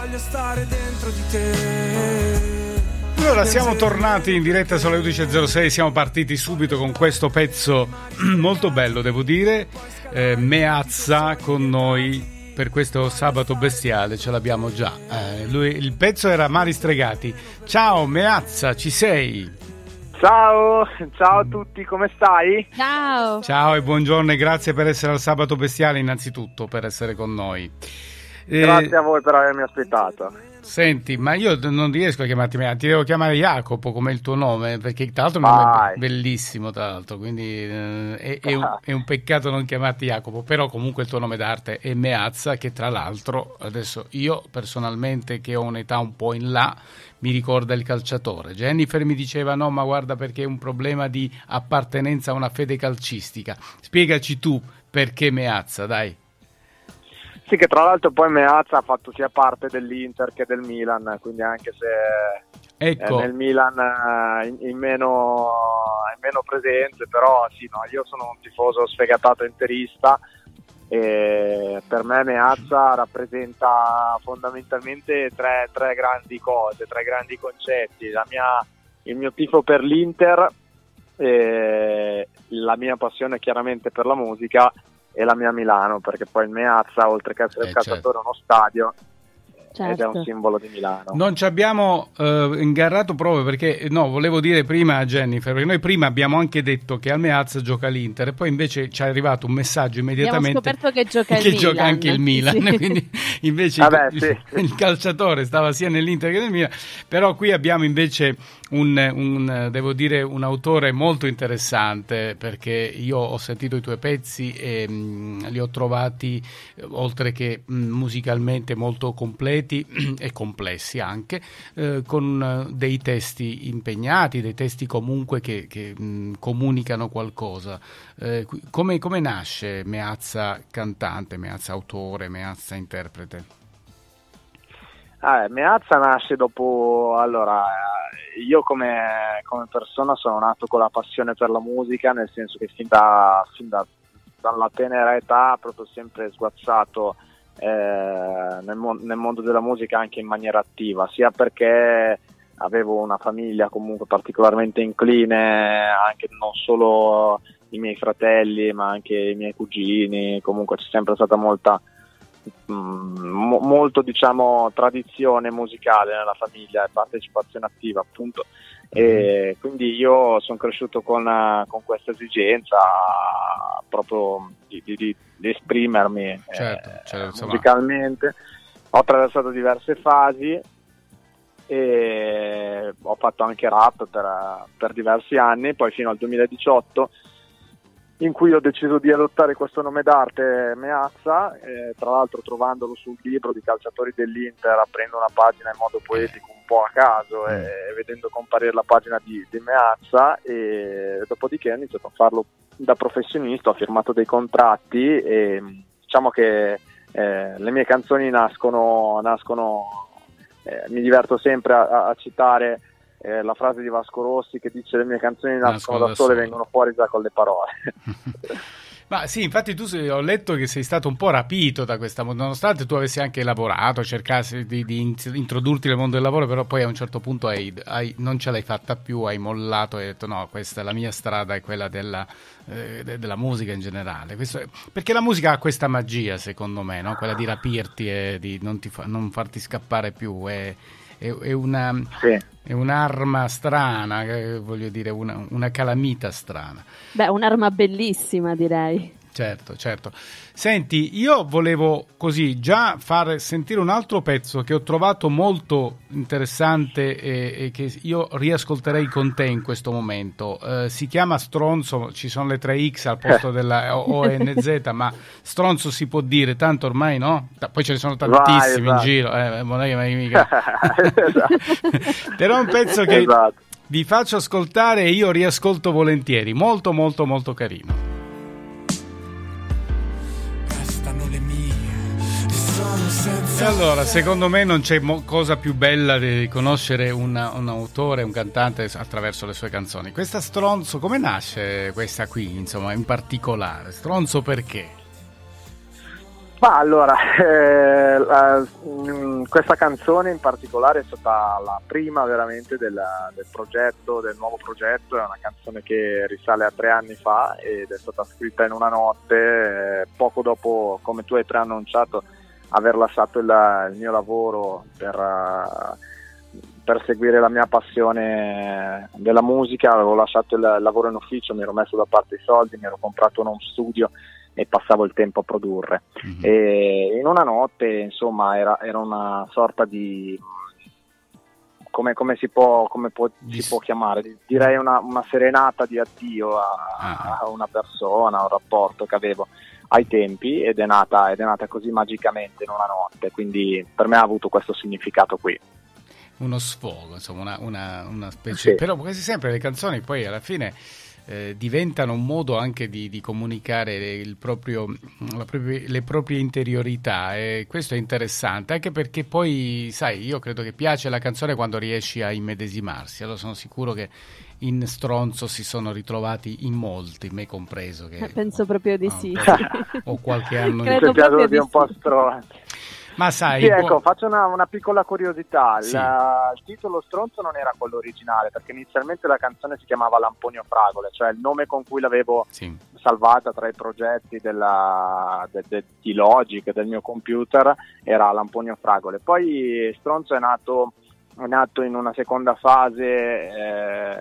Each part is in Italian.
voglio stare dentro di te. Allora, siamo tornati in diretta sulle 11.06, siamo partiti subito con questo pezzo molto bello, devo dire. Eh, Meazza con noi per questo sabato bestiale, ce l'abbiamo già. Eh, lui, il pezzo era Mari Stregati. Ciao Meazza, ci sei? Ciao, ciao a tutti, come stai? Ciao. Ciao e buongiorno e grazie per essere al sabato bestiale innanzitutto, per essere con noi. Eh, grazie a voi per avermi aspettato. Senti, ma io non riesco a chiamarti Mea, ti devo chiamare Jacopo come il tuo nome, perché tra l'altro è un nome bellissimo, tra l'altro, quindi eh, è, è, un, è, un, peccato non chiamarti Jacopo, però comunque il tuo nome d'arte è Meazza, che tra l'altro adesso io personalmente che ho un'età un po' in là, mi ricorda il calciatore. Jennifer mi diceva no, ma guarda perché è un problema di appartenenza a una fede calcistica. Spiegaci tu perché Meazza, dai. Sì, che tra l'altro poi Meazza ha fatto sia parte dell'Inter che del Milan, quindi anche se ecco. nel Milan in, in, meno, in, meno, presenze, però sì, no, io sono un tifoso sfegatato interista e per me Meazza rappresenta fondamentalmente tre, tre grandi cose, tre grandi concetti. Mia, il mio tifo per l'Inter, la mia passione chiaramente per la musica e la mia Milano, perché poi il Meazza, oltre che essere eh, un calciatore, certo. uno stadio, certo. ed è un certo. simbolo di Milano. Non ci abbiamo eh, ingarrato proprio perché, no, volevo dire prima a Jennifer, perché noi prima abbiamo anche detto che al Meazza gioca l'Inter e poi invece ci è arrivato un messaggio immediatamente abbiamo scoperto che gioca, che Milan. gioca anche il Milan, sì. quindi invece Vabbè, il, sì, il, calciatore stava sia nell'Inter che nel Milan, però qui abbiamo invece un, un, devo dire, un autore molto interessante perché io ho sentito i tuoi pezzi e mh, mm, li ho trovati, oltre che mh, mm, musicalmente molto completi e complessi anche, eh, con eh, dei testi impegnati, dei testi comunque che, che mh, mm, comunicano qualcosa. Eh, come, come nasce Meazza cantante, Meazza autore, Meazza interprete? Ah, Meazza nasce dopo, allora, io come, come, persona sono nato con la passione per la musica, nel senso che fin, da, fin da, dalla tenera età proprio sempre sguazzato eh, nel, nel, mondo della musica anche in maniera attiva, sia perché avevo una famiglia comunque particolarmente incline, anche non solo i miei fratelli ma anche i miei cugini, comunque c'è sempre stata molta mo- molto diciamo tradizione musicale nella famiglia e partecipazione attiva appunto. E mm-hmm. quindi io sono cresciuto con, con questa esigenza proprio di, di, di esprimermi certo, eh, certo, musicalmente. Ho attraversato diverse fasi e ho fatto anche rap per, per diversi anni poi fino al 2018 in cui ho deciso di adottare questo nome d'arte Meazza, eh, tra l'altro trovandolo sul libro di calciatori dell'Inter, aprendo una pagina in modo poetico un po' a caso e, e vedendo comparire la pagina di, di, Meazza e dopodiché ho iniziato a farlo da professionista, ho firmato dei contratti e diciamo che eh, le mie canzoni nascono, nascono eh, mi diverto sempre a, a citare eh, la frase di Vasco Rossi che dice le mie canzoni nascono da, sole e vengono fuori già con le parole. Ma sì, infatti tu sei, ho letto che sei stato un po' rapito da questa, nonostante tu avessi anche lavorato, cercassi di, di introdurti nel mondo del lavoro, però poi a un certo punto hai, hai, non ce l'hai fatta più, hai mollato e hai detto no, questa è la mia strada, è quella della, eh, della musica in generale. Questo, perché la musica ha questa magia, secondo me, no? quella di rapirti e di non, fa, non farti scappare più. È, è, è, una, sì. è un'arma strana, eh, voglio dire, una, una calamita strana. Beh, un'arma bellissima direi. Certo, certo. Senti, io volevo così già far sentire un altro pezzo che ho trovato molto interessante e, e che io riascolterei con te in questo momento. Uh, si chiama Stronzo, ci sono le tre X al posto della ONZ, ma Stronzo si può dire, tanto ormai no? Poi ce ne sono tantissimi Vai, esatto. in giro, eh, non è che mica... Però è un pezzo che esatto. vi faccio ascoltare e io riascolto volentieri, molto molto molto carino. E allora, secondo me non c'è mo- cosa più bella di conoscere una, un autore, un cantante attraverso le sue canzoni. Questa Stronzo, come nasce questa qui, insomma, in particolare? Stronzo perché? Ma allora, eh, la, mh, mm, questa canzone in particolare è stata la prima veramente della, del progetto, del nuovo progetto, è una canzone che risale a tre anni fa ed è stata scritta in una notte, eh, poco dopo, come tu hai preannunciato, aver lasciato il, il mio lavoro per, uh, per, seguire la mia passione della musica, avevo lasciato il lavoro in ufficio, mi ero messo da parte i soldi, mi ero comprato un home studio e passavo il tempo a produrre. Mm-hmm. E in una notte, insomma, era, era una sorta di come, come, si, può, come può, si, può, chiamare? Direi una, una serenata di addio a, ah. a, una persona, a un rapporto che avevo ai tempi ed è, nata, ed è nata così magicamente in una notte, quindi per me ha avuto questo significato qui uno sfogo, insomma, una, una, una specie. Sì. Però quasi sempre le canzoni poi alla fine eh, diventano un modo anche di, di comunicare proprio, propria, le proprie interiorità e questo è interessante anche perché poi sai io credo che piace la canzone quando riesci a immedesimarsi allora sono sicuro che in Stronzo si sono ritrovati in molti, me compreso. Che, Penso proprio di sì. Ho qualche anno in più. di un po' stronzo. Ma sai, sì, ecco, faccio una, una piccola curiosità. Sì. La, il titolo Stronzo non era quello originale, perché inizialmente la canzone si chiamava Lamponio Fragole, cioè il nome con cui l'avevo sì. salvata tra i progetti della, de, de, di Logic del mio computer era Lamponio Fragole. Poi Stronzo è nato, è nato in una seconda fase. Eh,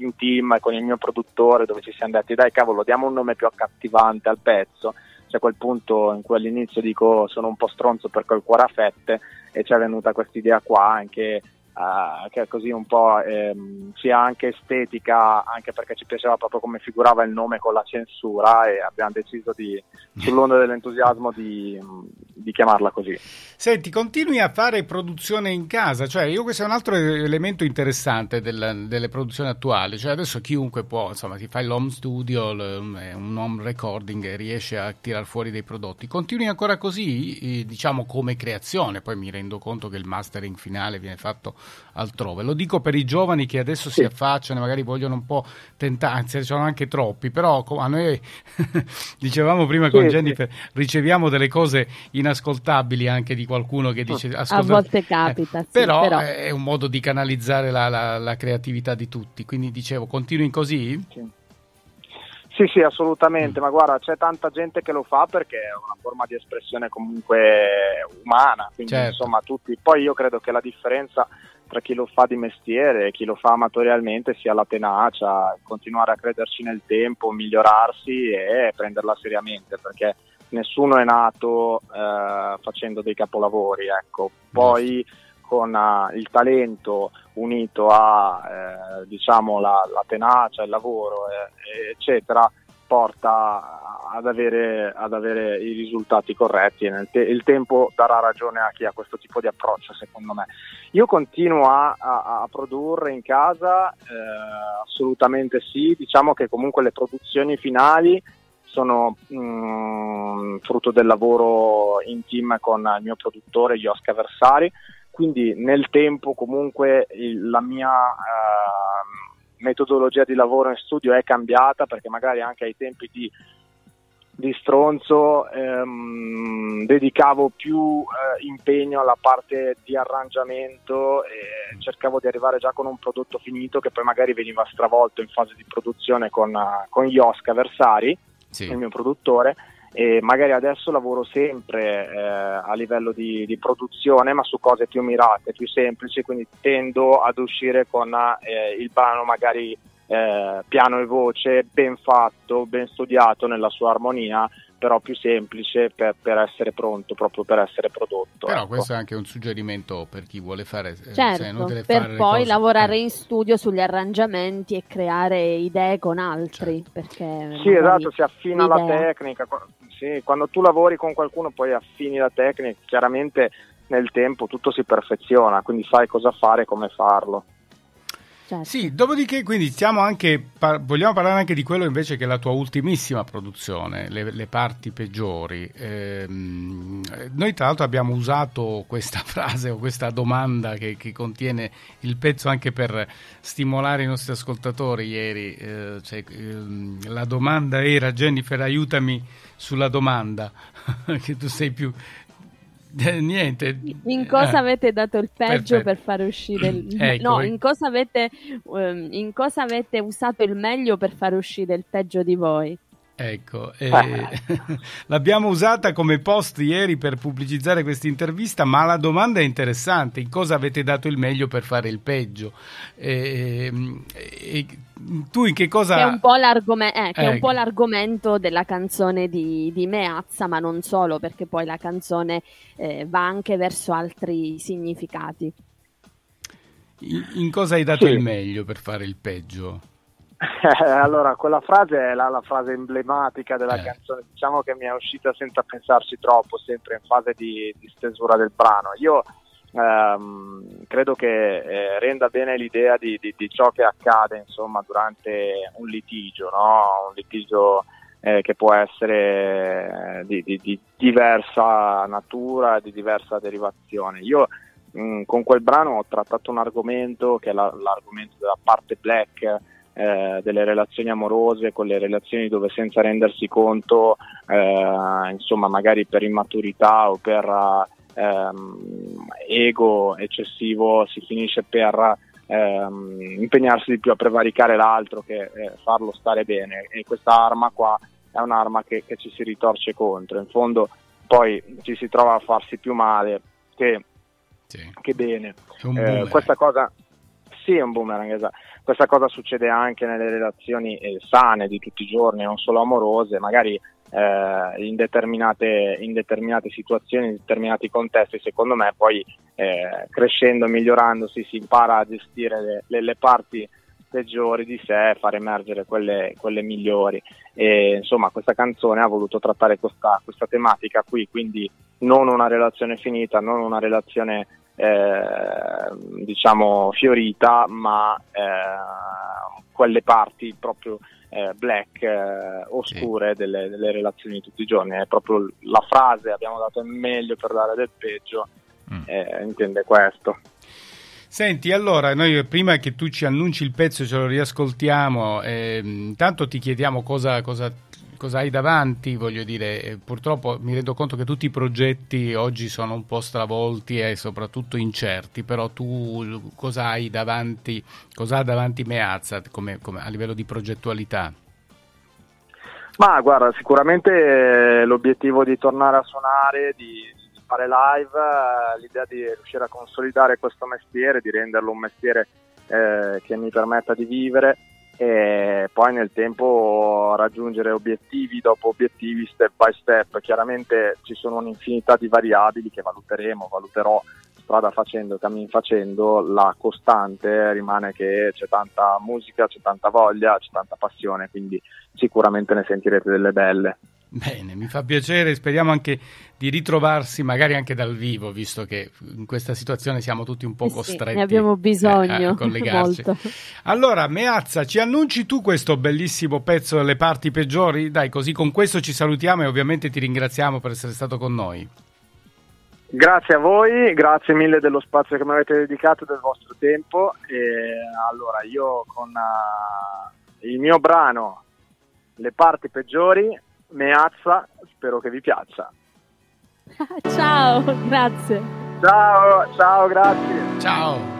in team con il mio produttore dove ci siamo detti dai cavolo diamo un nome più accattivante al pezzo c'è quel punto in cui all'inizio dico sono un po' stronzo per quel cuore a fette e ci è venuta questa idea qua anche uh, che è così un po' ehm, sia anche estetica anche perché ci piaceva proprio come figurava il nome con la censura e abbiamo deciso di sull'onda dell'entusiasmo di, di chiamarla così. Senti, continui a fare produzione in casa, cioè io questo è un altro elemento interessante del, delle produzioni attuali, cioè adesso chiunque può, insomma, ti fai l'home studio, un home recording e riesce a tirar fuori dei prodotti. Continui ancora così, diciamo come creazione, poi mi rendo conto che il mastering finale viene fatto altrove. Lo dico per i giovani che adesso sì. si affacciano, magari vogliono un po' tentare, anzi sono anche troppi, però a noi dicevamo prima con Jennifer, riceviamo delle cose inascoltabili anche di qualcuno che dice ascolta, a volte capita, eh, sì, però, però, è un modo di canalizzare la, la, la, creatività di tutti. Quindi dicevo, continui così? Sì. Sì, sì, assolutamente, mm. ma guarda, c'è tanta gente che lo fa perché è una forma di espressione comunque umana, quindi certo. insomma tutti. Poi io credo che la differenza tra chi lo fa di mestiere e chi lo fa amatorialmente sia la tenacia, continuare a crederci nel tempo, migliorarsi e prenderla seriamente, perché nessuno è nato eh, facendo dei capolavori, ecco. Poi con uh, il talento unito a eh, diciamo la, la, tenacia, il lavoro, eh, eccetera, porta ad avere, ad avere, i risultati corretti e te- il tempo darà ragione a chi ha questo tipo di approccio secondo me. Io continuo a, a, a produrre in casa, eh, assolutamente sì, diciamo che comunque le produzioni finali sono mh, mm, frutto del lavoro in team con il mio produttore Josca Versari, quindi nel tempo comunque il, la mia eh, metodologia di lavoro in studio è cambiata perché magari anche ai tempi di, di stronzo ehm, dedicavo più eh, impegno alla parte di arrangiamento e cercavo di arrivare già con un prodotto finito che poi magari veniva stravolto in fase di produzione con, uh, con Josca Versari sì. il mio produttore e magari adesso lavoro sempre eh, a livello di, di, produzione ma su cose più mirate, più semplici, quindi tendo ad uscire con eh, il brano magari eh, piano e voce ben fatto, ben studiato nella sua armonia però più semplice per, per, essere pronto, proprio per essere prodotto. Però ecco. questo è anche un suggerimento per chi vuole fare... Eh, certo, cioè, per poi lavorare eh. in studio sugli arrangiamenti e creare idee con altri. Certo. Perché sì, esatto, si affina l'idea. la tecnica. Sì, quando tu lavori con qualcuno poi affini la tecnica, chiaramente nel tempo tutto si perfeziona, quindi sai cosa fare e come farlo. Certo. Sì, dopodiché quindi stiamo anche, par- vogliamo parlare anche di quello invece che è la tua ultimissima produzione, le, le parti peggiori. Ehm, noi tra l'altro abbiamo usato questa frase o questa domanda che, che, contiene il pezzo anche per stimolare i nostri ascoltatori ieri. Eh, cioè, ehm, la domanda era Jennifer aiutami sulla domanda, che tu sei più... Eh, niente. In cosa eh. avete dato il peggio Perfetto. per fare uscire il ecco, No, in cosa, avete, um, in cosa avete usato il meglio per fare uscire il peggio di voi? Ecco, eh, l'abbiamo usata come post ieri per pubblicizzare questa intervista, ma la domanda è interessante, in cosa avete dato il meglio per fare il peggio? Eh, eh, tu in che cosa... Che è un po', l'argome- eh, che è un ecco. po l'argomento della canzone di, di, Meazza, ma non solo, perché poi la canzone eh, va anche verso altri significati. In, in cosa hai dato sì. il meglio per fare il peggio? allora, quella frase è la, la frase emblematica della eh. canzone, diciamo che mi è uscita senza pensarci troppo, sempre in fase di, di stesura del brano. Io ehm, credo che eh, renda bene l'idea di, di, di, ciò che accade insomma, durante un litigio, no? un litigio eh, che può essere di, di, diversa natura, di diversa derivazione. Io mh, con quel brano ho trattato un argomento che è la, l'argomento della parte black eh, delle relazioni amorose, con le relazioni dove senza rendersi conto, eh, insomma, magari per immaturità o per ehm, ego eccessivo, si finisce per ehm, impegnarsi di più a prevaricare l'altro che eh, farlo stare bene. E questa arma qua è un'arma che, che ci si ritorce contro. In fondo, poi ci si trova a farsi più male che, sì. che bene. Eh, questa cosa sì, è un boomerang. Questa cosa succede anche nelle relazioni eh, sane di tutti i giorni, non solo amorose, magari eh, in, determinate, in, determinate, situazioni, in determinati contesti, secondo me poi eh, crescendo, migliorandosi si impara a gestire le, le, le parti peggiori di sé e far emergere quelle, quelle, migliori. E, insomma, questa canzone ha voluto trattare questa, questa, tematica qui, quindi non una relazione finita, non una relazione eh, diciamo fiorita, ma eh, quelle parti proprio eh, black, eh, oscure sì. delle, delle, relazioni di tutti i giorni. È proprio la frase abbiamo dato il meglio per dare del peggio, mm. Eh, intende questo. Senti, allora, noi prima che tu ci annunci il pezzo ce lo riascoltiamo, eh, intanto ti chiediamo cosa, cosa cosa hai davanti, voglio dire, eh, purtroppo mi rendo conto che tutti i progetti oggi sono un po' stravolti e soprattutto incerti, però tu cosa hai davanti, cosa ha davanti Meazza come, come, a livello di progettualità? Ma guarda, sicuramente eh, l'obiettivo di tornare a suonare, di, fare live, eh, l'idea di riuscire a consolidare questo mestiere, di renderlo un mestiere eh, che mi permetta di vivere e poi nel tempo raggiungere obiettivi dopo obiettivi step by step. Chiaramente ci sono un'infinità di variabili che valuteremo, valuterò strada facendo, cammin facendo, la costante rimane che c'è tanta musica, c'è tanta voglia, c'è tanta passione, quindi sicuramente ne sentirete delle belle. Bene, mi fa piacere, speriamo anche di ritrovarsi magari anche dal vivo, visto che in questa situazione siamo tutti un po' costretti. Sì, ne abbiamo bisogno. a collegarci. Molto. Allora, Meazza, ci annunci tu questo bellissimo pezzo delle parti peggiori? Dai, così con questo ci salutiamo e ovviamente ti ringraziamo per essere stato con noi. Grazie a voi, grazie mille dello spazio che mi avete dedicato e del vostro tempo. E allora, io con uh, il mio brano Le parti peggiori Meazza, spero che vi piaccia. ciao, grazie. Ciao, ciao, grazie. Ciao.